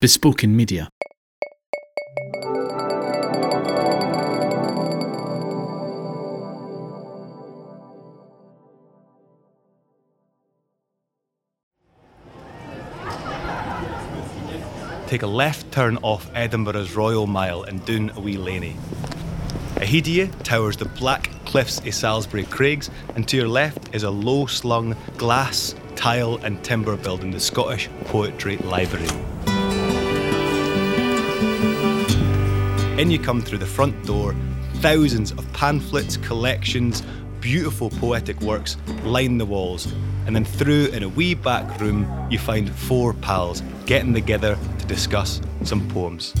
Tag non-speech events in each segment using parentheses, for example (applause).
Bespoken Media. Take a left turn off Edinburgh's Royal Mile and down a wee laney. Ahead of you towers the black cliffs of Salisbury Crags, and to your left is a low slung glass, tile, and timber building, the Scottish Poetry Library. In you come through the front door, thousands of pamphlets, collections, beautiful poetic works line the walls, and then through in a wee back room, you find four pals getting together to discuss some poems.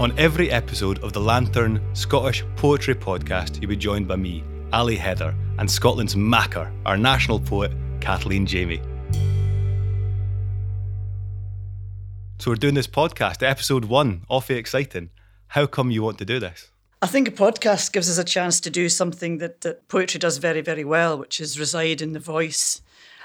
On every episode of the Lantern Scottish Poetry Podcast, you'll be joined by me, Ali Heather, and Scotland's Makar, our national poet, Kathleen Jamie. So we're doing this podcast, episode one, awfully exciting. How come you want to do this? I think a podcast gives us a chance to do something that, that poetry does very, very well, which is reside in the voice.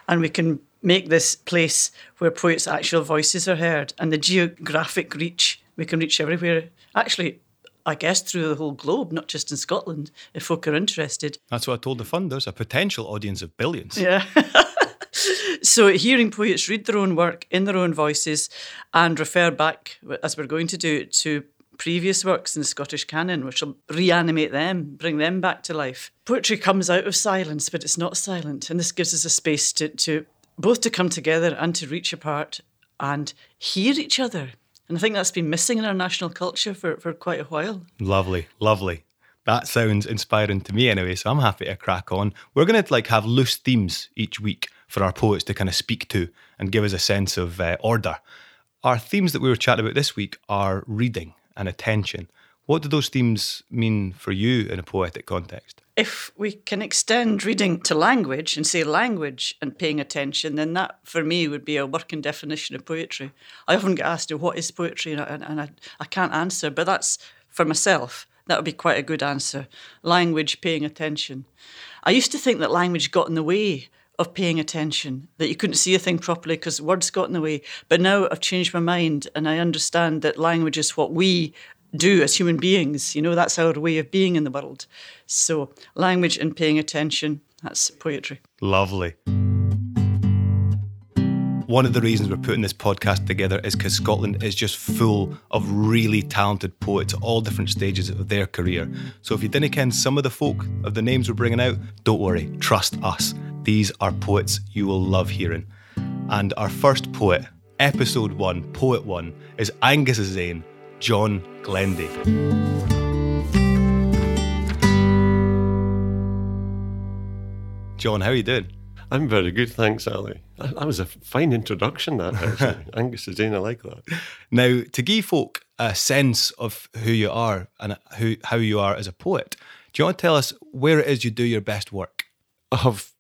And we can make this place where poets' actual voices are heard and the geographic reach. We can reach everywhere. Actually, I guess through the whole globe, not just in Scotland, if folk are interested. That's what I told the funders a potential audience of billions. Yeah. (laughs) so hearing poets read their own work in their own voices and refer back, as we're going to do, to previous works in the Scottish canon, which will reanimate them, bring them back to life. Poetry comes out of silence, but it's not silent. And this gives us a space to, to both to come together and to reach apart and hear each other. And I think that's been missing in our national culture for, for quite a while. Lovely, lovely. That sounds inspiring to me anyway, so I'm happy to crack on. We're going to like have loose themes each week for our poets to kind of speak to and give us a sense of uh, order. Our themes that we were chatting about this week are reading and attention. What do those themes mean for you in a poetic context? If we can extend reading to language and say language and paying attention, then that for me would be a working definition of poetry. I often get asked, oh, what is poetry? And, I, and I, I can't answer, but that's for myself. That would be quite a good answer. Language, paying attention. I used to think that language got in the way of paying attention, that you couldn't see a thing properly because words got in the way. But now I've changed my mind and I understand that language is what we do as human beings. You know, that's our way of being in the world. So, language and paying attention, that's poetry. Lovely. One of the reasons we're putting this podcast together is because Scotland is just full of really talented poets at all different stages of their career. So if you didn't ken some of the folk of the names we're bringing out, don't worry, trust us. These are poets you will love hearing. And our first poet, episode one, poet one, is Angus Zane, John Glenday. John, how are you doing? I'm very good, thanks, Ali. That was a fine introduction, that actually. (laughs) Angus Zane, I like that. Now, to give folk a sense of who you are and who, how you are as a poet, do you want to tell us where it is you do your best work? I have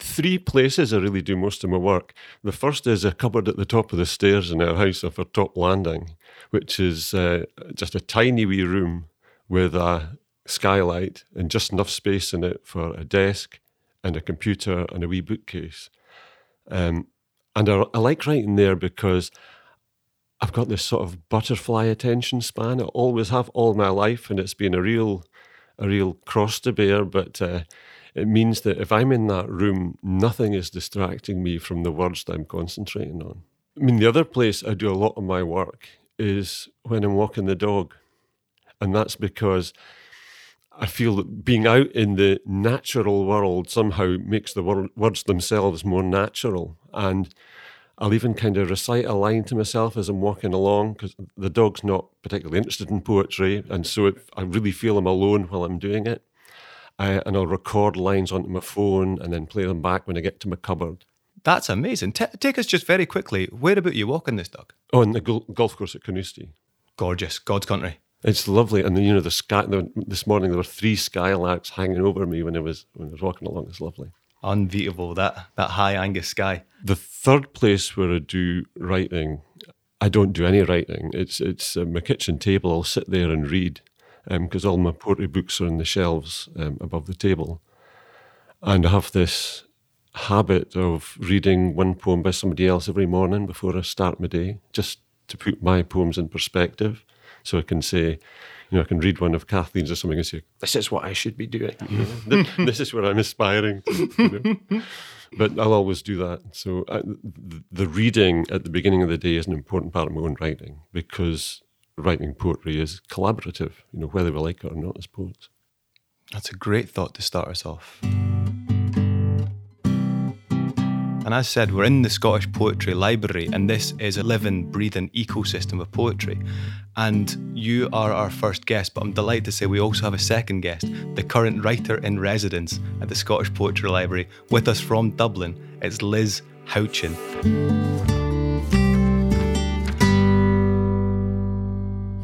three places I really do most of my work. The first is a cupboard at the top of the stairs in our house of our top landing, which is uh, just a tiny wee room with a skylight and just enough space in it for a desk and a computer and a wee bookcase. Um, and I, I like writing there because I've got this sort of butterfly attention span. I always have all my life, and it's been a real, a real cross to bear. But uh, it means that if I'm in that room, nothing is distracting me from the words that I'm concentrating on. I mean, the other place I do a lot of my work is when I'm walking the dog, and that's because I feel that being out in the natural world somehow makes the wor- words themselves more natural. And I'll even kind of recite a line to myself as I'm walking along because the dog's not particularly interested in poetry. And so it, I really feel I'm alone while I'm doing it. And I'll record lines onto my phone and then play them back when I get to my cupboard. That's amazing. T- take us just very quickly. Where about you walking this dog? Oh, on the gol- golf course at Carnoustie. Gorgeous. God's country. It's lovely, and you know the sky. The, this morning there were three skylarks hanging over me when I was when I was walking along. It's lovely, unbeatable that that high Angus sky. The third place where I do writing, I don't do any writing. It's it's uh, my kitchen table. I'll sit there and read, because um, all my poetry books are in the shelves um, above the table. And I have this habit of reading one poem by somebody else every morning before I start my day, just to put my poems in perspective. So I can say, you know, I can read one of Kathleen's or something and say, this is what I should be doing. (laughs) You know? (laughs) this is where I'm aspiring to. You know? But I'll always do that. So uh, I, the reading at the beginning of the day is an important part of my own writing because writing poetry is collaborative, you know, whether we like it or not as poets. That's a great thought to start us off. And as I said, we're in the Scottish Poetry Library, and this is a living, breathing ecosystem of poetry. And you are our first guest, but I'm delighted to say we also have a second guest, the current writer in residence at the Scottish Poetry Library, with us from Dublin. It's Liz Houchin.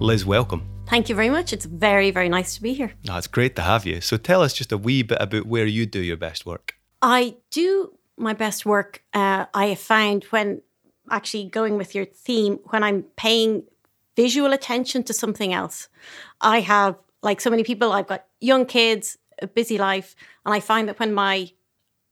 Liz, welcome. Thank you very much. It's very, very nice to be here. No, it's great to have you. So tell us just a wee bit about where you do your best work. I do my best work, uh, I have found when actually going with your theme, when I'm paying visual attention to something else. I have, like so many people, I've got young kids, a busy life, and I find that when my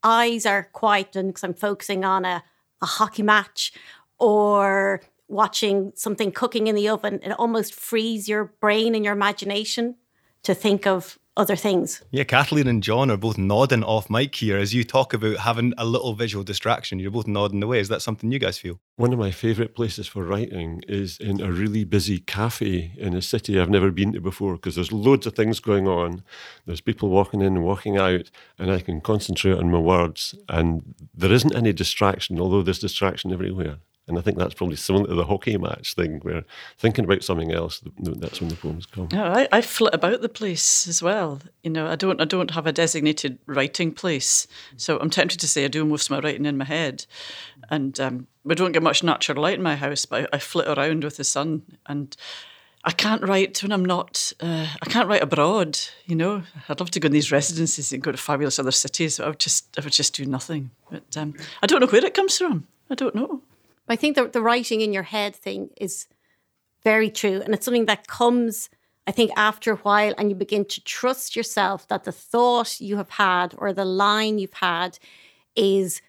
eyes are quiet and because I'm focusing on a, a hockey match or watching something cooking in the oven, it almost frees your brain and your imagination to think of other things. Yeah, Kathleen and John are both nodding off mic here as you talk about having a little visual distraction. You're both nodding away. Is that something you guys feel? One of my favourite places for writing is in a really busy cafe in a city I've never been to before because there's loads of things going on. There's people walking in and walking out, and I can concentrate on my words. And there isn't any distraction, although there's distraction everywhere. And I think that's probably similar to the hockey match thing, where thinking about something else, that's when the poems come. Yeah, I, I flit about the place as well. You know, I don't, I don't have a designated writing place, so I'm tempted to say I do most of my writing in my head, and um, we don't get much natural light in my house, but I, I flit around with the sun and. I can't write when I'm not. Uh, I can't write abroad. You know, I'd love to go in these residences and go to fabulous other cities. But I would just, I would just do nothing. But um, I don't know where it comes from. I don't know. I think the, the writing in your head thing is very true. And it's something that comes, I think, after a while, and you begin to trust yourself that the thought you have had or the line you've had is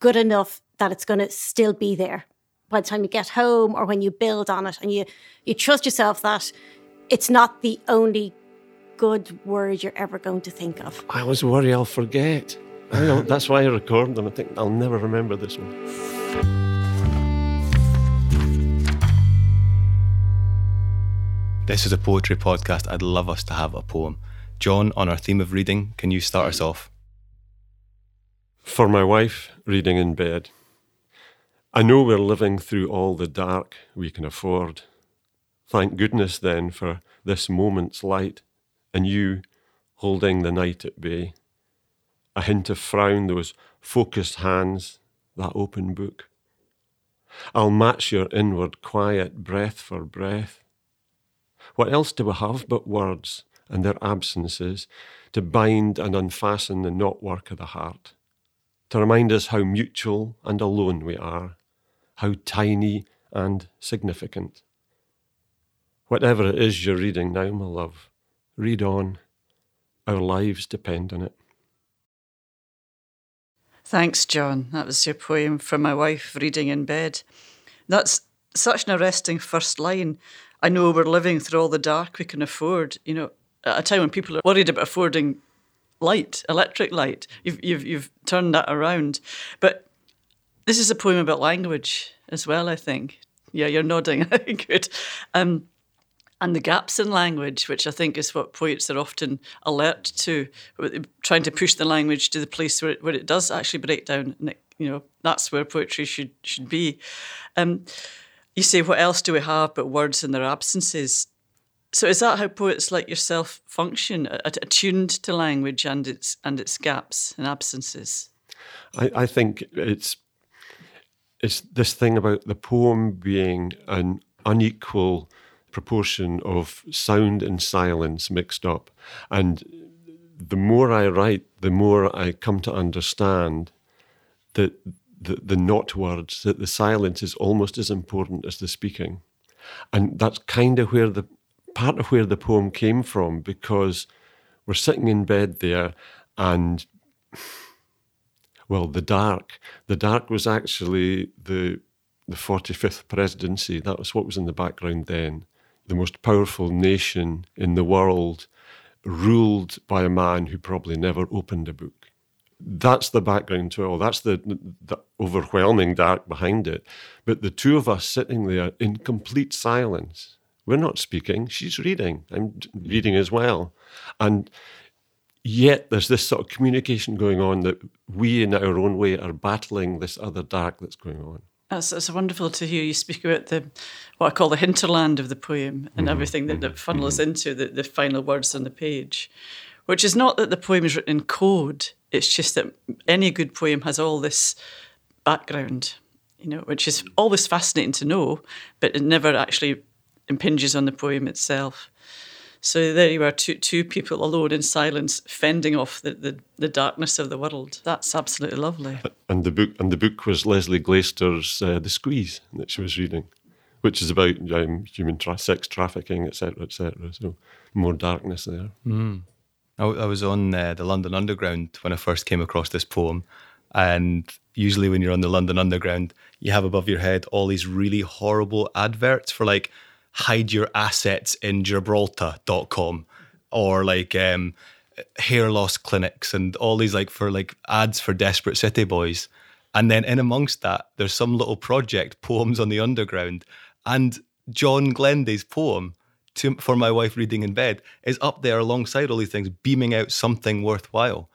good enough that it's going to still be there by the time you get home or when you build on it. And you, you trust yourself that it's not the only good word you're ever going to think of. I always worry I'll forget. I that's why I record them. I think I'll never remember this one. This is a poetry podcast. I'd love us to have a poem. John, on our theme of reading, can you start us off? For my wife, reading in bed. I know we're living through all the dark we can afford. Thank goodness then for this moment's light and you holding the night at bay. A hint of frown, those focused hands, that open book. I'll match your inward quiet breath for breath what else do we have but words and their absences to bind and unfasten the knotwork of the heart? To remind us how mutual and alone we are, how tiny and significant. Whatever it is you're reading now, my love, read on. Our lives depend on it. Thanks, John. That was your poem from my wife reading in bed. That's such an arresting first line. I know we're living through all the dark we can afford. You know, at a time when people are worried about affording light, electric light, you've you've you've turned that around. But this is a poem about language as well. I think. Yeah, you're nodding. (laughs) Good. Um, and the gaps in language, which I think is what poets are often alert to, trying to push the language to the place where it, where it does actually break down. And it, you know, that's where poetry should should be. Um, you say, what else do we have but words and their absences? So is that how poets like yourself function, attuned to language and its and its gaps and absences? I, I think it's it's this thing about the poem being an unequal proportion of sound and silence mixed up. And the more I write, the more I come to understand that the, the not words, that the silence is almost as important as the speaking. And that's kind of where the part of where the poem came from because we're sitting in bed there and well the dark the dark was actually the the 45th presidency. That was what was in the background then. The most powerful nation in the world ruled by a man who probably never opened a book that's the background to it all that's the, the overwhelming dark behind it but the two of us sitting there in complete silence we're not speaking she's reading i'm reading as well and yet there's this sort of communication going on that we in our own way are battling this other dark that's going on it's, it's wonderful to hear you speak about the what I call the hinterland of the poem and mm-hmm. everything that, that funnels mm-hmm. into the, the final words on the page, which is not that the poem is written in code. It's just that any good poem has all this background, you know, which is always fascinating to know, but it never actually impinges on the poem itself. So there you are, two, two people alone in silence, fending off the, the, the darkness of the world. That's absolutely lovely. And the book and the book was Lesley Glaister's uh, The Squeeze that she was reading, which is about um, human tra- sex trafficking, etc., etc. So more darkness there. Mm. I, I, was on uh, the London Underground when I first came across this poem, and usually when you're on the London Underground, you have above your head all these really horrible adverts for like hide your assets in Gibraltar.com or like um, hair loss clinics and all these like for like ads for desperate city boys. And then in amongst that, there's some little project, (laughs) Poems on the Underground. And John Glenday's poem to, for my wife reading in bed is up there alongside all these things, beaming out something worthwhile.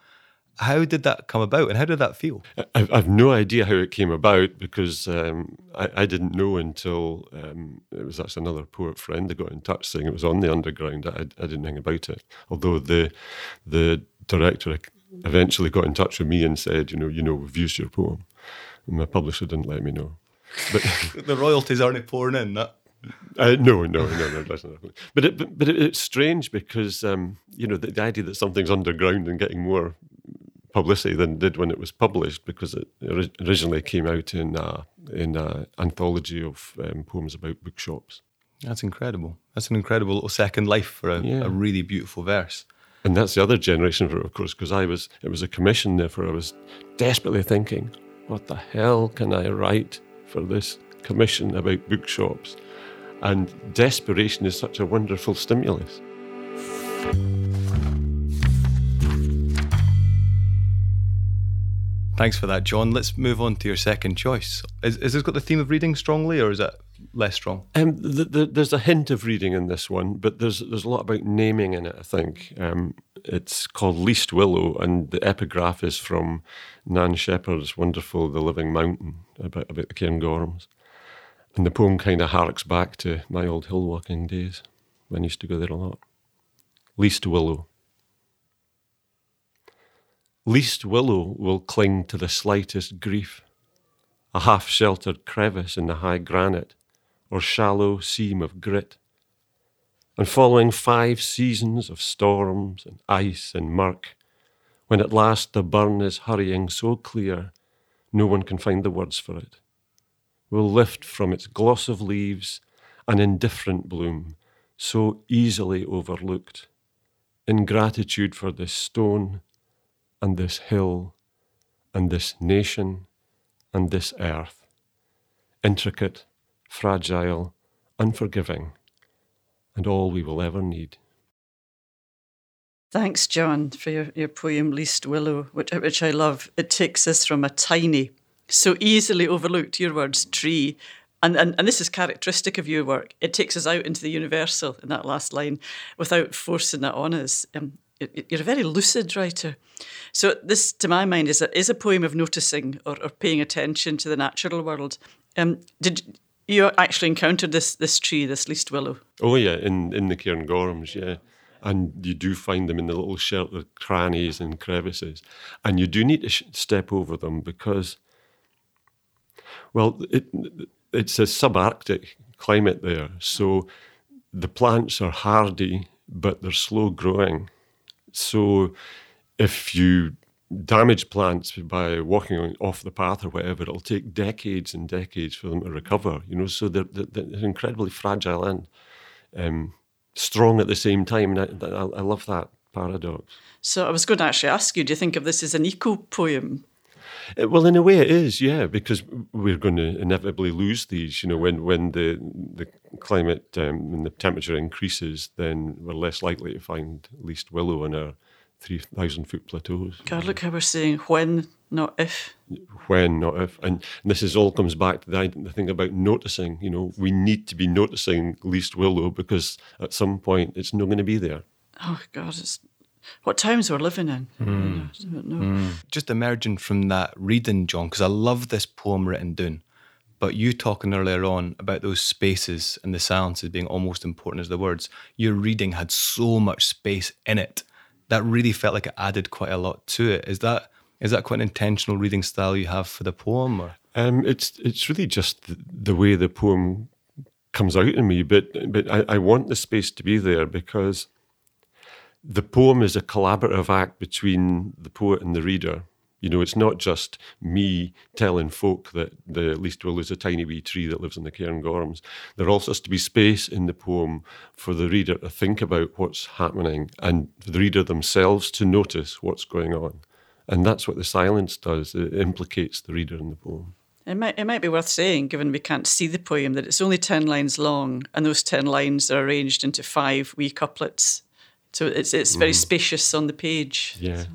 How did that come about and how did that feel? I've, I've no idea how it came about because um, I, I, didn't know until um, it was actually another poet friend that got in touch saying it was on the underground. I, I didn't know about it. Although the, the director eventually got in touch with me and said, you know, you know, we've used your poem. And my publisher didn't let me know. But (laughs) the royalties aren't pouring in, that. Uh, no, no, no, no, that's not. But it, but, but it, it's strange because um, you know the, the, idea that something's underground and getting more publicity than it did when it was published because it originally came out in a, in an anthology of um, poems about bookshops. That's incredible. That's an incredible little second life for a, yeah. a really beautiful verse. And that's the other generation for it, of course, because I was it was a commission. Therefore, I was desperately thinking, what the hell can I write for this commission about bookshops? And desperation is such a wonderful stimulus. Thanks for that, John. Let's move on to your second choice. Is, is this got the theme of reading strongly, or is it less strong? Um, the, the, there's a hint of reading in this one, but there's there's a lot about naming in it. I think um, it's called Least Willow, and the epigraph is from Nan Shepherd's wonderful *The Living Mountain* about about the Cairngorms, and the poem kind of harks back to my old hill walking days when I used to go there a lot. Least Willow. Least willow will cling to the slightest grief, a half sheltered crevice in the high granite or shallow seam of grit. And following five seasons of storms and ice and murk, when at last the burn is hurrying so clear no one can find the words for it, will lift from its gloss of leaves an indifferent bloom so easily overlooked, in gratitude for this stone and this hill and this nation and this earth, intricate, fragile, unforgiving, and all we will ever need. Thanks, John, for your, your poem Least Willow, which, which I love. It takes us from a tiny, so easily overlooked, your words, tree. And, and, and this is characteristic of your work. It takes us out into the universal in that last line without forcing that on us. Um, you're a very lucid writer. So this, to my mind, is a, is a poem of noticing or, or paying attention to the natural world. Um, did you actually encounter this this tree, this least willow? Oh yeah, in in the Cairngorms, yeah. And you do find them in the little sheltered crannies and crevices, and you do need to sh- step over them because, well, it it's a subarctic climate there, so the plants are hardy, but they're slow growing so if you damage plants by walking off the path or whatever, it'll take decades and decades for them to recover. You know, so they're, they're, they're incredibly fragile and um, strong at the same time. And I, I, I love that paradox. So I was going to actually ask you, do you think of this as an eco poem? Well, in a way, it is, yeah, because we're going to inevitably lose these. You know, when when the the climate um, when the temperature increases, then we're less likely to find least willow on our three thousand foot plateaus. God, look how we're saying when, not if. When, not if, and, this is all comes back to the, the thing about noticing. You know, we need to be noticing least willow because at some point it's not going to be there. Oh God, it's what times we're living in. Mm. Mm. Just emerging from that reading, John, because I love this poem written down. But you talking earlier on about those spaces and the silences being almost important as the words, your reading had so much space in it that really felt like it added quite a lot to it. Is that is that quite an intentional reading style you have for the poem? Or? Um, it's it's really just the, the, way the poem comes out in me, but but I, I want the space to be there because the poem is a collaborative act between the poet and the reader. You know, it's not just me telling folk that the least will is a tiny wee tree that lives in the Cairngorms. There also has to be space in the poem for the reader to think about what's happening and the reader themselves to notice what's going on. And that's what the silence does. It implicates the reader in the poem. It might, it might be worth saying, given we can't see the poem, that it's only 10 lines long and those 10 lines are arranged into five wee couplets so it's it's very mm. spacious on the page. Yeah. So.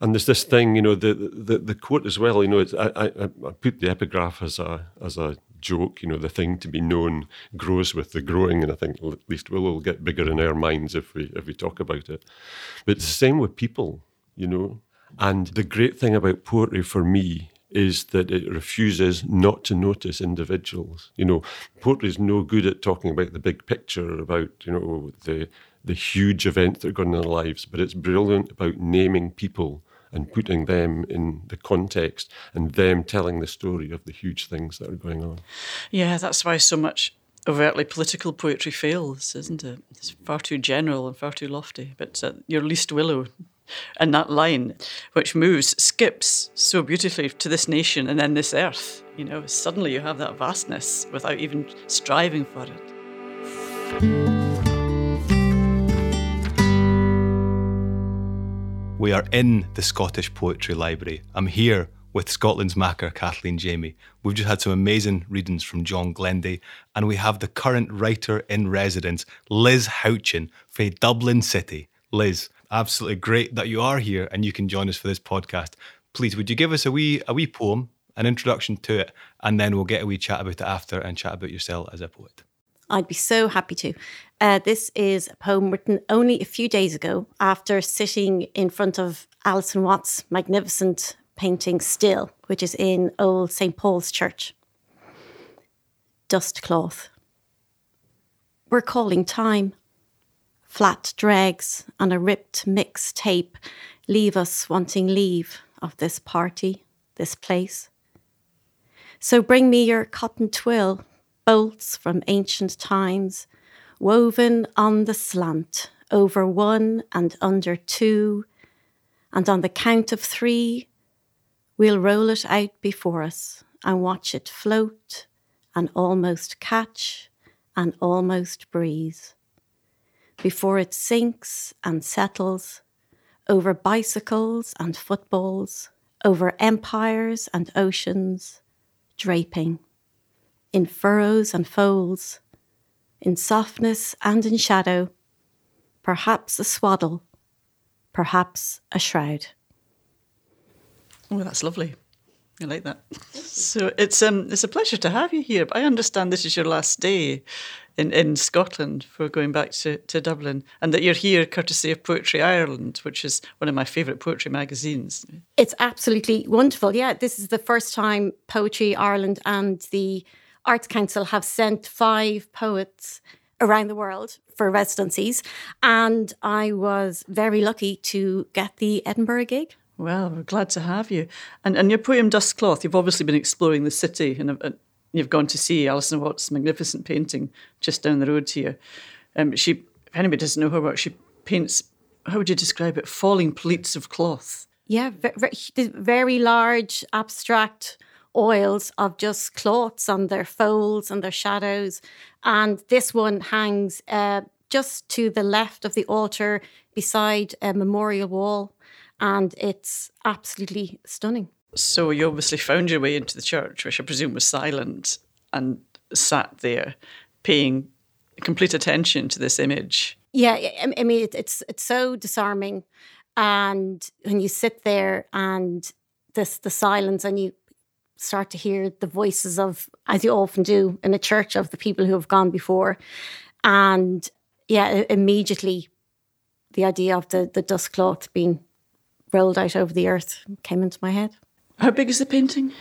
And there's this thing, you know, the the, the quote as well. You know, I, I, I put the epigraph as a as a joke. You know, the thing to be known grows with the growing, and I think at least we'll, we'll get bigger in our minds if we if we talk about it. But it's the same with people, you know. And the great thing about poetry for me is that it refuses not to notice individuals. You know, poetry is no good at talking about the big picture, about you know the the huge events that are going on in their lives, but it's brilliant about naming people and putting them in the context and them telling the story of the huge things that are going on. Yeah, that's why so much overtly political poetry fails, isn't it? It's far too general and far too lofty. But uh, your least willow and that line, which moves, skips so beautifully to this nation and then this earth. You know, suddenly you have that vastness without even striving for it. We are in the Scottish Poetry Library. I'm here with Scotland's Makar, Kathleen Jamie. We've just had some amazing readings from John Glenday, and we have the current writer in residence, Liz Houchin, from Dublin City. Liz, absolutely great that you are here and you can join us for this podcast. Please, would you give us a wee a wee poem, an introduction to it, and then we'll get a wee chat about it after and chat about yourself as a poet. I'd be so happy to. Uh, this is a poem written only a few days ago after sitting in front of Alison Watt's magnificent painting Still, which is in Old St. Paul's Church. Dust cloth. We're calling time. Flat dregs and a ripped mix tape leave us wanting leave of this party, this place. So bring me your cotton twill bolts from ancient times, woven on the slant, over one and under two, and on the count of three, we'll roll it out before us and watch it float and almost catch and almost breeze. Before it sinks and settles over bicycles and footballs, over empires and oceans, draping in furrows and folds, in softness and in shadow, perhaps a swaddle, perhaps a shroud. Oh, that's lovely. I like that. So it's um it's a pleasure to have you here. But I understand this is your last day in, in Scotland for going back to, to Dublin and that you're here courtesy of Poetry Ireland, which is one of my favourite poetry magazines. It's absolutely wonderful. Yeah, this is the first time Poetry Ireland and the Arts Council have sent five poets around the world for residencies. And I was very lucky to get the Edinburgh gig. Well, we're glad to have you. And, and your poem Dust Cloth, you've obviously been exploring the city and uh, you've gone to see Alison Watt's magnificent painting just down the road here. Um, she, if anybody doesn't know her work, she paints, how would you describe it, falling pleats of cloth. Yeah, very, very large, abstract oils of just cloths and their folds and their shadows. And this one hangs uh, just to the left of the altar beside a memorial wall. And it's absolutely stunning. So you obviously found your way into the church, which I presume was silent, and sat there paying complete attention to this image. Yeah, I mean, it's it's so disarming, and when you sit there and this the silence, and you start to hear the voices of, as you often do in a church, of the people who have gone before, and yeah, immediately the idea of the the dust cloth being rolled out over the earth came into my head. How big is the painting?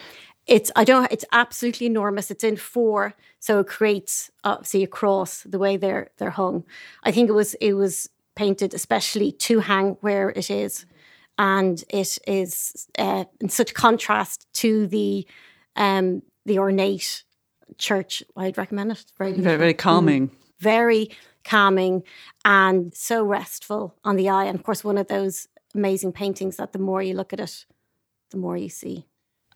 It's I don't. It's absolutely enormous. It's in four, so it creates obviously a cross the way they're they're hung. I think it was it was painted especially to hang where it is, and it is uh, in such contrast to the um, the ornate church. I'd recommend it. Very very very calming. Mm. Very calming and so restful on the eye. And of course, one of those amazing paintings that the more you look at it, the more you see.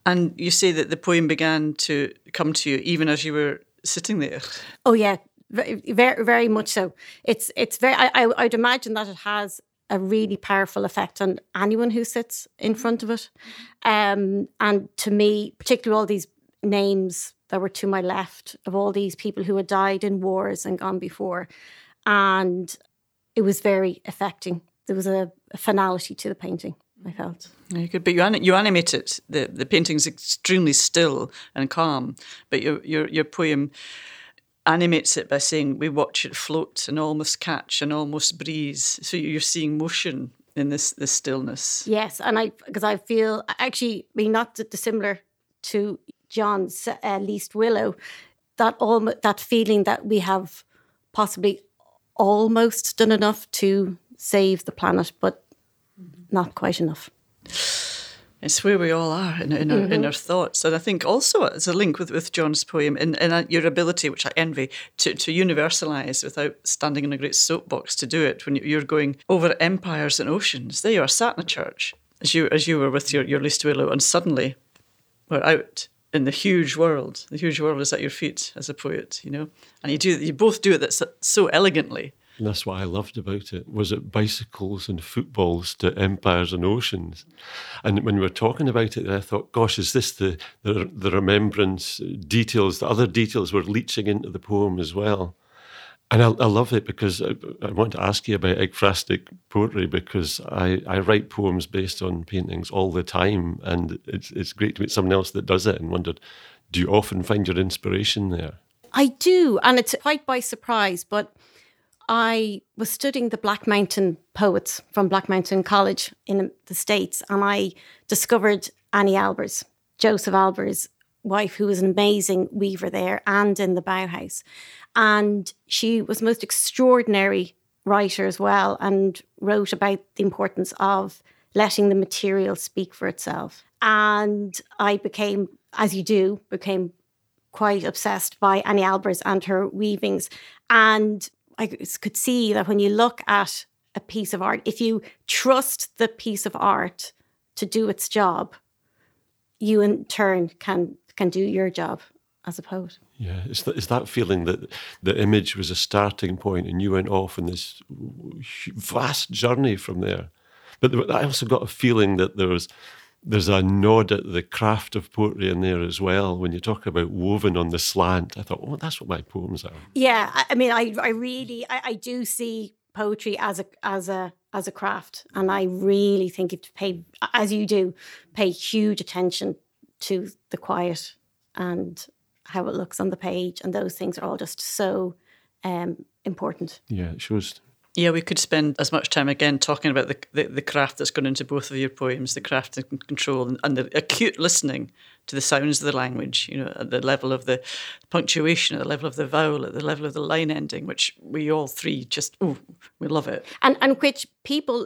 And you say that the poem began to come to you even as you were sitting there. Oh yeah, very, very, very much so. It's it's very. I, I would imagine that it has a really powerful effect on anyone who sits in front of it. Um, and to me, particularly all these names that were to my left of all these people who had died in wars and gone before, and it was very affecting. There was a, a finality to the painting. I felt. You could, but you, you animate it. The the painting's extremely still and calm, but your your your poem animates it by saying we watch it float and almost catch and almost breeze. So you're seeing motion in this this stillness. Yes, and I because I feel actually, I mean, not dissimilar to John's uh, Least Willow, that all that feeling that we have possibly almost done enough to save the planet, but not quite enough. It's where we all are in, in, mm-hmm. our, in mm-hmm. our thoughts. And I think also it's a link with, with John's poem and, and your ability, which I envy, to, to universalise without standing in a great soapbox to do it when you're going over empires and oceans. There you are, sat in a church, as you, as you were with your, your Least Willow, and suddenly we're out in the huge world. The huge world is at your feet as a poet, you know? And you do you both do it that so elegantly and that's what I loved about it. Was it bicycles and footballs to empires and oceans? And when we were talking about it, I thought, gosh, is this the, the, the remembrance details, the other details were leaching into the poem as well? And I, I love it because I, I, want to ask you about ekphrastic poetry because I, I write poems based on paintings all the time. And it's, it's great to meet someone else that does it and wondered, do you often find your inspiration there? I do. And it's quite by surprise, but I was studying the Black Mountain poets from Black Mountain College in the States, and I discovered Anni Albers, Josef Albers' wife, who was an amazing weaver there and in the Bauhaus. And she was most extraordinary writer as well, and wrote about the importance of letting the material speak for itself. And I became, as you do, became quite obsessed by Anni Albers and her weavings. And I could see that when you look at a piece of art, if you trust the piece of art to do its job, you in turn can can do your job as a poet. Yeah, it's that, it's that feeling that the image was a starting point and you went off in this vast journey from there. But I also got a feeling that there was there's a nod at the craft of poetry in there as well. When you talk about woven on the slant, I thought, oh, that's what my poems are. Yeah, I mean, I, I really, I, I do see poetry as a as a as a craft, and I really think you have to pay, as you do, pay huge attention to the quiet and how it looks on the page, and those things are all just so um, important. Yeah, it shows yeah, we could spend as much time again talking about the, the, the craft that's gone into both of your poems, the craft and control, and, and, the acute listening to the sounds of the language. You know, at the level of the punctuation, at the level of the vowel, at the level of the line ending, which we all three just oh, we love it, and and which people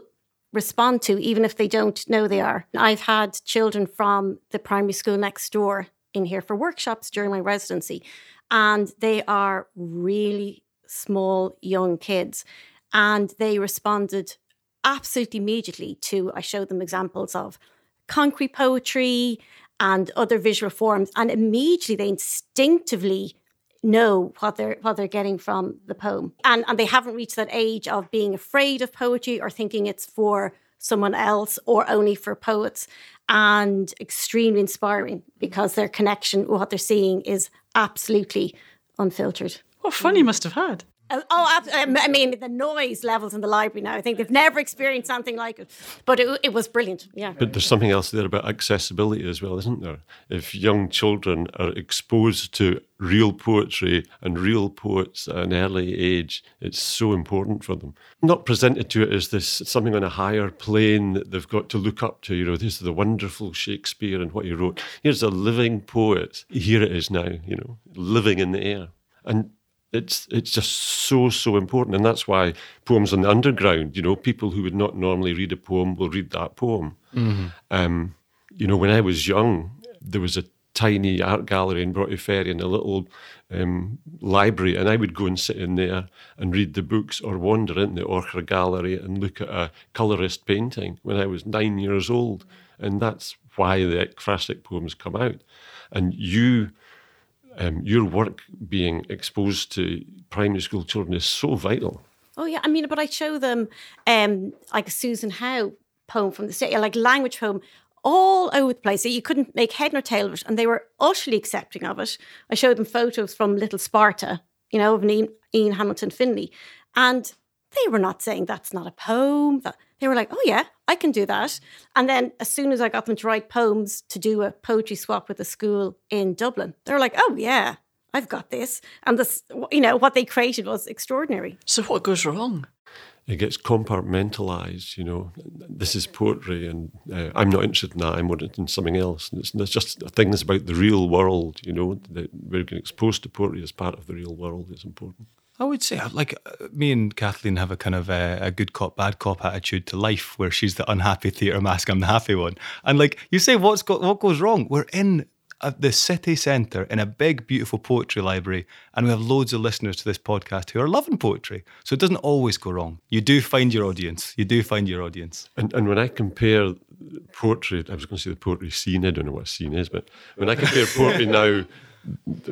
respond to even if they don't know they are. I've had children from the primary school next door in here for workshops during my residency, and they are really small young kids and they responded absolutely immediately to, I showed them examples of concrete poetry and other visual forms. And immediately they instinctively know what they're what they're getting from the poem. And and they haven't reached that age of being afraid of poetry or thinking it's for someone else or only for poets and extremely inspiring because their connection what they're seeing is absolutely unfiltered. What fun you must have had. Oh, oh I mean, the noise levels in the library now. I think they've never experienced something like it, but it, it, was brilliant. Yeah. But there's something else there about accessibility as well, isn't there? If young children are exposed to real poetry and real poets at an early age, it's so important for them. Not presented to it as this something on a higher plane that they've got to look up to. You know, this is the wonderful Shakespeare and what he wrote. Here's a living poet. Here it is now. You know, living in the air. And it's it's just so so important, and that's why poems on the underground. You know, people who would not normally read a poem will read that poem. Mm-hmm. Um, you know, when I was young, there was a tiny art gallery in Broughty Ferry in a little um, library, and I would go and sit in there and read the books or wander in the Orchard Gallery and look at a colourist painting when I was nine years old. And that's why the ekphrastic poems come out. And you um, your work being exposed to primary school children is so vital. Oh yeah, I mean, but I show them um, like a Susan Howe poem from the state, like language poem, all over the place. So you couldn't make head nor tail of it, and they were utterly accepting of it. I showed them photos from Little Sparta, you know, of Ian, Ian Hamilton Finlay, and they were not saying that's not a poem. They were like, oh yeah, I can do that. And then as soon as I got them to write poems to do a poetry swap with a school in Dublin, they were like, oh yeah, I've got this. And this, you know, what they created was extraordinary. So what goes wrong? It gets compartmentalized, you know. This is poetry, and uh, I'm not interested in that. I'm interested in something else. And it's, it's just things about the real world, you know, that we're getting exposed to poetry as part of the real world is important. I would say, like, uh, me and Kathleen have a kind of a, a, good cop, bad cop attitude to life, where she's the unhappy theatre mask, I'm the happy one. And like you say, what's got what goes wrong? We're in a, the city centre in a big, beautiful poetry library, and we have loads of listeners to this podcast who are loving poetry. So it doesn't always go wrong. You do find your audience. You do find your audience. And, and when I compare poetry, I was going to say the poetry scene. I don't know what scene is, but when I compare poetry now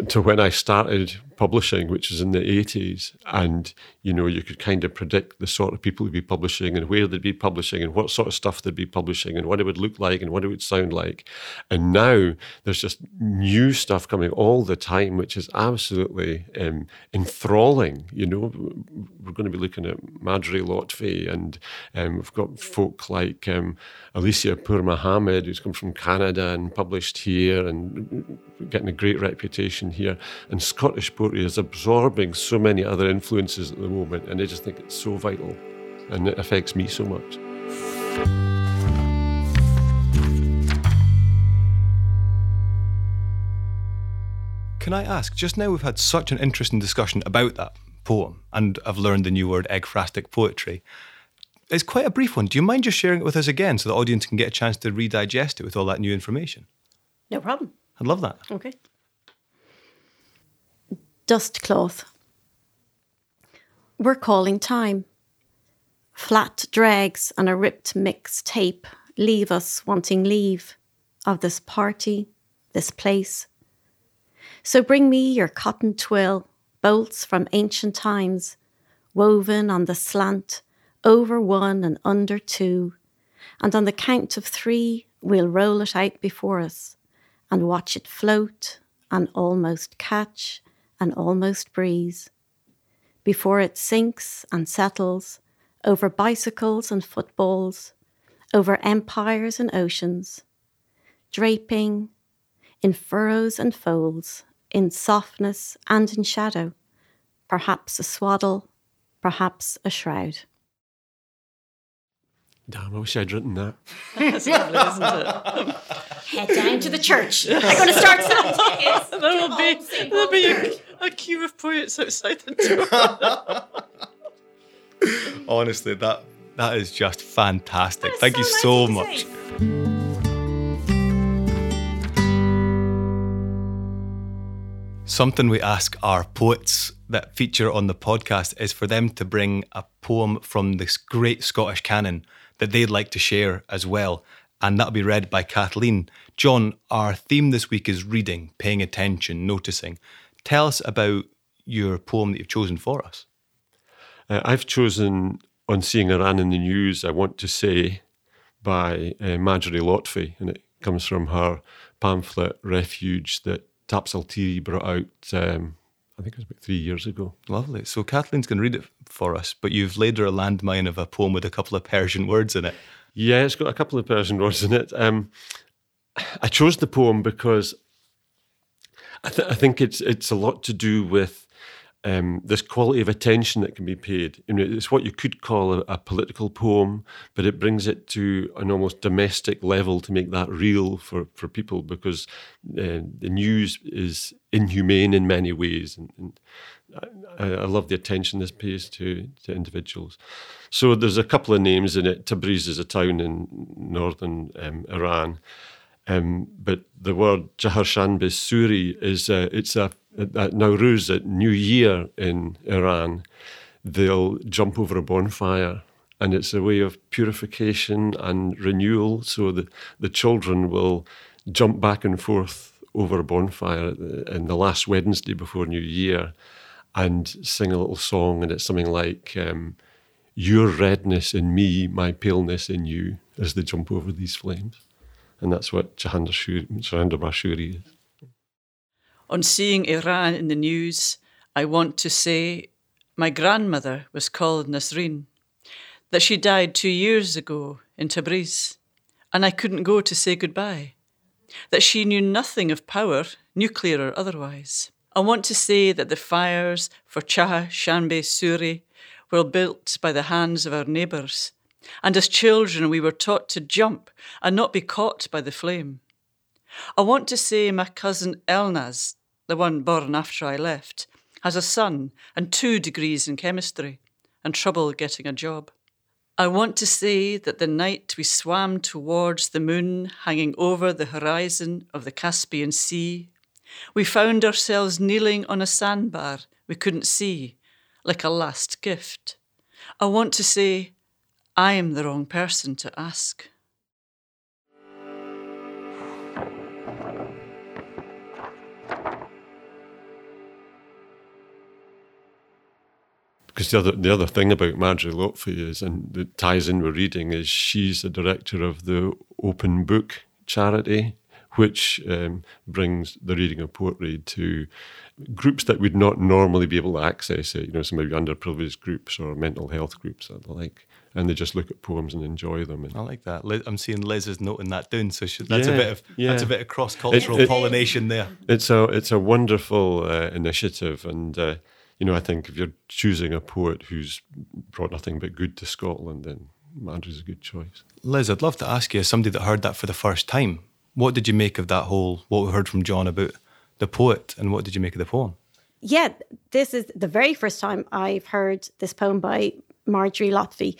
to when I started publishing, which was in the 80s. And, you know, you could kind of predict the sort of people who'd be publishing and where they'd be publishing and what sort of stuff they'd be publishing and what it would look like and what it would sound like. And now there's just new stuff coming all the time, which is absolutely um, enthralling. You know, we're going to be looking at Marjorie Lotfi and um, we've got folk like um, Alycia Pirmohamed, who's come from Canada and published here and getting a great reputation here. And Scottish poetry is absorbing so many other influences at the moment, and I just think it's so vital, and it affects me so much. Can I ask, just now we've had such an interesting discussion about that poem, and I've learned the new word ekphrastic poetry. It's quite a brief one. Do you mind just sharing it with us again so the audience can get a chance to redigest it with all that new information? No problem. I'd love that. Okay dust cloth. We're calling time. Flat dregs and a ripped mix tape leave us wanting leave of this party, this place. So bring me your cotton twill, bolts from ancient times, woven on the slant, over one and under two, and on the count of three, we'll roll it out before us and watch it float and almost catch and almost breeze, before it sinks and settles over bicycles and footballs, over empires and oceans, draping in furrows and folds, in softness and in shadow, perhaps a swaddle, perhaps a shroud. Damn, I wish I'd written that. That's lovely, isn't it? Head down to the church. I'm going to start (laughs) some There'll be, there'll be a, a queue of poets outside the door. Honestly, that that is just fantastic. Thank so you so much. Something we ask our poets that feature on the podcast is for them to bring a poem from this great Scottish canon that they'd like to share as well. And that'll be read by Kathleen. John, our theme this week is reading, paying attention, noticing. Tell us about your poem that you've chosen for us. Uh, I've chosen On Seeing Iran in the News, I Want to Say, by uh, Marjorie Lotfi, and it comes from her pamphlet Refuge that Tapsalteerie brought out, um, I think it was about three years ago. Lovely. So Kathleen's going to read it for us, but you've laid her a landmine of a poem with a couple of Persian words in it. Yeah, it's got a couple of Persian words in it. Um, I chose the poem because I, th- I, think it's it's a lot to do with um, this quality of attention that can be paid. You know, it's what you could call a, a, political poem, but it brings it to an almost domestic level to make that real for, for people because uh, the news is inhumane in many ways. And, and I, I, love the attention this pays to, to individuals. So there's a couple of names in it. Tabriz is a town in northern um, Iran. Um, but the word Chaharshanbe Suri is uh, it's a Nowruz, at New Year in Iran, they'll jump over a bonfire. And it's a way of purification and renewal. So the, the children will jump back and forth over a bonfire in the last Wednesday before New Year and sing a little song. And it's something like, um, Your redness in me, my paleness in you, as they jump over these flames. And that's what Chaharshanbe Suri is. On seeing Iran in the news, I want to say my grandmother was called Nasreen, that she died two years ago in Tabriz, and I couldn't go to say goodbye, that she knew nothing of power, nuclear or otherwise. I want to say that the fires for Chaharshanbe Suri were built by the hands of our neighbours, and as children we were taught to jump and not be caught by the flame. I want to say my cousin Elnaz the one born after I left, has a son and two degrees in chemistry and trouble getting a job. I want to say that the night we swam towards the moon hanging over the horizon of the Caspian Sea, we found ourselves kneeling on a sandbar we couldn't see, like a last gift. I want to say, I am the wrong person to ask. because the other the other thing about Marjorie Lotfi is, and it ties in with reading, is she's the director of the Open Book charity, which um, brings the reading of poetry to groups that would not normally be able to access it. You know, some maybe underprivileged groups or mental health groups and the like. And they just look at poems and enjoy them. And I like that. I'm seeing Liz is noting that down, so she, that's yeah, a bit of yeah. that's a bit of cross cultural pollination there. It's a it's a wonderful uh, initiative, and uh, you know, I think if you're choosing a poet who's brought nothing but good to Scotland, then Marjorie's a good choice. Liz, I'd love to ask you, as somebody that heard that for the first time, what did you make of that whole, what we heard from John about the poet, and what did you make of the poem? Yeah, this is the very first time I've heard this poem by Marjorie Lotfi.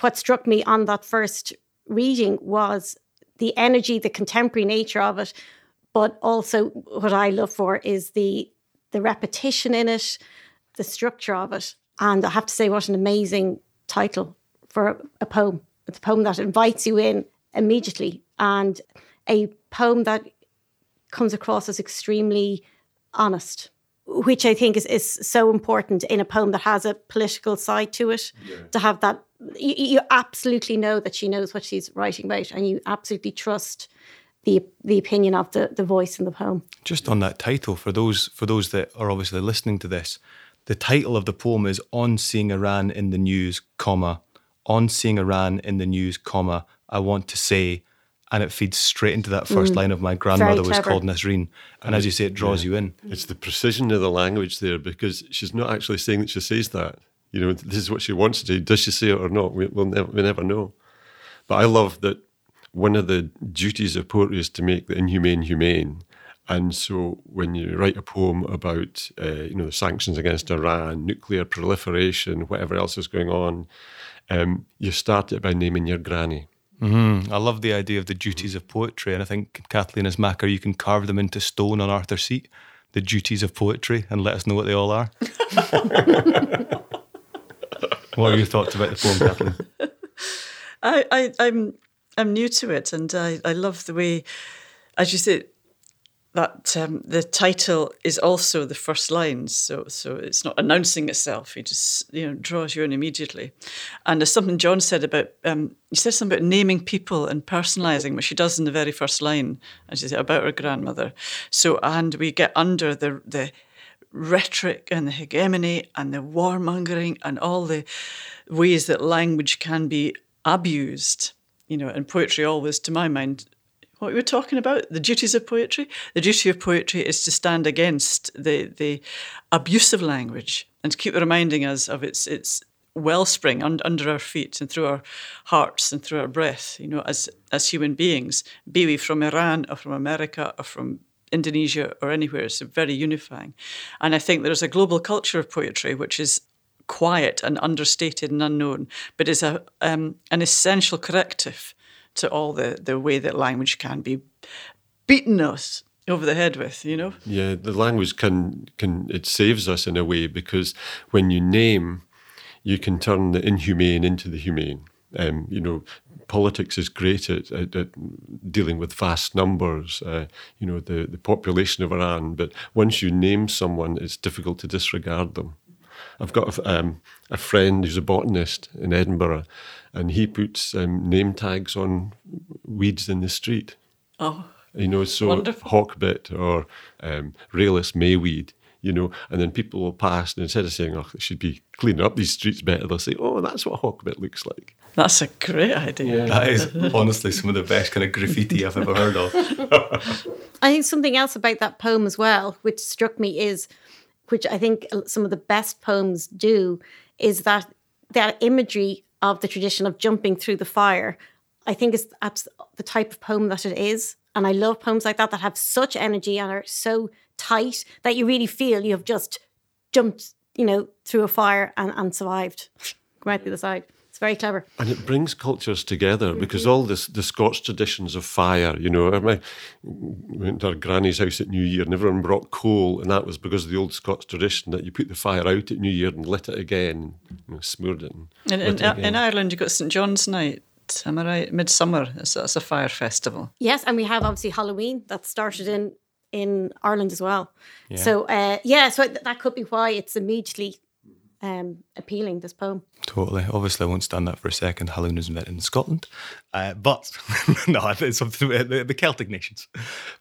What struck me on that first reading was the energy, the contemporary nature of it, but also what I love for is the the repetition in it, the structure of it. And I have to say, what an amazing title for a poem. It's a poem that invites you in immediately and a poem that comes across as extremely honest, which I think is, is so important in a poem that has a political side to it. Yeah. To have that, you, you absolutely know that she knows what she's writing about, and you absolutely trust the the opinion of the the voice in the poem. Just on that title, for those for those that are obviously listening to this, the title of the poem is On Seeing Iran in the News, comma, On Seeing Iran in the News, comma, I want to say, and it feeds straight into that first mm. line of my grandmother was called Nasreen. And as you say, it draws yeah. you in. It's the precision of the language there because she's not actually saying that she says that. You know, this is what she wants to do. Does she say it or not? We, will never, we never know. But I love that one of the duties of poetry is to make the inhumane humane. And so, when you write a poem about, uh, you know, the sanctions against Iran, nuclear proliferation, whatever else is going on, um, you start it by naming your granny. Mm-hmm. I love the idea of the duties of poetry, and I think Kathleen as Makar, you can carve them into stone on Arthur's seat. The duties of poetry, and let us know what they all are. (laughs) what are your thoughts about the poem, Kathleen? (laughs) I, I, I'm I'm new to it, and I, I love the way, as you said, that um, the title is also the first lines, so so it's not announcing itself. He just you know draws you in immediately. And there's something John said about um, he said something about naming people and personalising, which she does in the very first line, as she said about her grandmother. So and we get under the the rhetoric and the hegemony and the warmongering and all the ways that language can be abused. You know, and poetry always, to my mind, what we were talking about, the duties of poetry. The duty of poetry is to stand against the the abusive language and to keep reminding us of its its wellspring un, under our feet and through our hearts and through our breath. You know, as as human beings, be we from Iran or from America or from Indonesia or anywhere, it's very unifying. And I think there's a global culture of poetry which is quiet and understated and unknown, but is a um, an essential corrective to all the, the way that language can be beaten us over the head with, you know? Yeah, the language can can it saves us in a way because when you name, you can turn the inhumane into the humane. Um, you know, politics is great at, at, at dealing with vast numbers. Uh, you know, the the population of Iran, but once you name someone, it's difficult to disregard them. I've got um, a friend who's a botanist in Edinburgh, and he puts um, name tags on weeds in the street. Oh, you know, so wonderful. hawkbit or um, rayless mayweed, you know, and then people will pass and instead of saying, oh, they should be cleaning up these streets better, they'll say, oh, that's what hawkbit looks like. That's a great idea. That is honestly some of the best kind of graffiti I've ever heard of. (laughs) I think something else about that poem as well, which struck me, is which I think some of the best poems do, is that that imagery of the tradition of jumping through the fire. I think is the type of poem that it is, and I love poems like that that have such energy and are so tight that you really feel you have just jumped, you know, through a fire and, and survived. (laughs) right through the side. It's very clever. And it brings cultures together because all this the Scots traditions of fire, you know, I went to our granny's house at New Year and everyone brought coal and that was because of the old Scots tradition that you put the fire out at New Year and lit it again and you know, smeared it. And, in, it in Ireland, you've got St John's Night. Am I right? Midsummer. It's, it's a fire festival. Yes, and we have obviously Halloween that started in in Ireland as well. Yeah. So uh, yeah, so that could be why it's immediately um, appealing, this poem. Totally. Obviously, I won't stand that for a second. Halloween was invented in Scotland. Uh, but, (laughs) no, it's something the, the Celtic nations.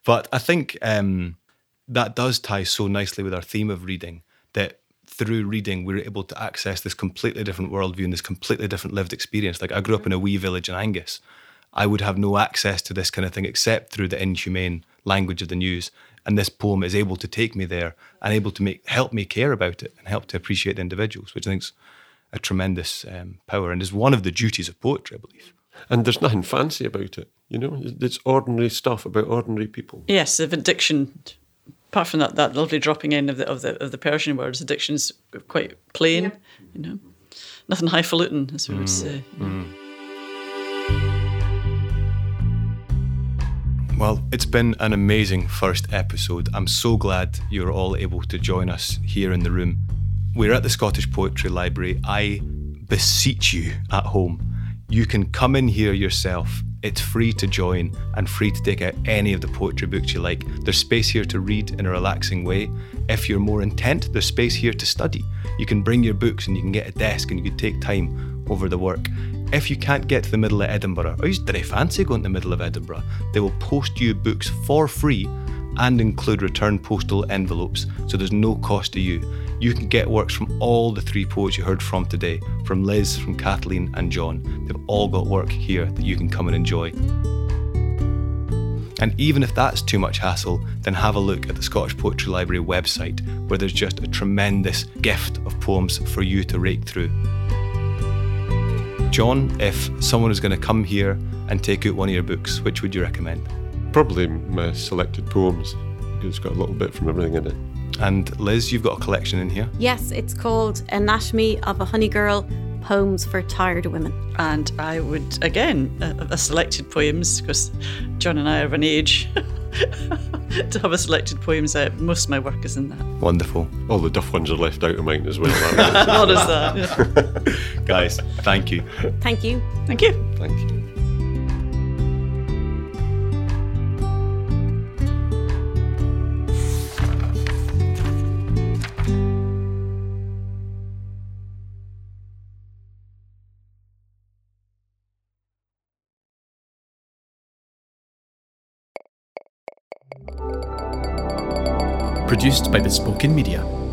But I think um, that does tie so nicely with our theme of reading that through reading, we're able to access this completely different worldview and this completely different lived experience. Like, I grew up in a wee village in Angus. I would have no access to this kind of thing except through the inhumane language of the news and this poem is able to take me there and able to make help me care about it and help to appreciate the individuals, which I think is a tremendous um, power and is one of the duties of poetry, I believe. And there's nothing fancy about it, you know. It's ordinary stuff about ordinary people. Yes, the diction. Apart from that, that lovely dropping in of the of the of the Persian words, the diction's quite plain. Yeah. You know, nothing highfalutin, as we mm. would say. Mm. Well, it's been an amazing first episode. I'm so glad you're all able to join us here in the room. We're at the Scottish Poetry Library. I beseech you at home, you can come in here yourself. It's free to join and free to take out any of the poetry books you like. There's space here to read in a relaxing way. If you're more intent, there's space here to study. You can bring your books and you can get a desk and you can take time over the work. If you can't get to the middle of Edinburgh, or you very fancy going to the middle of Edinburgh, they will post you books for free and include return postal envelopes, so there's no cost to you. You can get works from all the three poets you heard from today, from Liz, from Kathleen, and John. They've all got work here that you can come and enjoy. And even if that's too much hassle, then have a look at the Scottish Poetry Library website, where there's just a tremendous gift of poems for you to rake through. John, if someone is going to come here and take out one of your books, which would you recommend? Probably my selected poems, because it's got a little bit from everything in it. And Liz, you've got a collection in here. Yes, it's called Anatomy of a Honey Girl Poems for Tired Women. And I would, again, a, a selected poems, because John and I are of an age (laughs) (laughs) to have a selected poems out. Most of my work is in that. Wonderful. All the duff ones are left out of mine as well. what is (laughs) that? Yeah. (laughs) Guys, thank you. Thank you. Thank you. Thank you. Produced by Bespoken Media.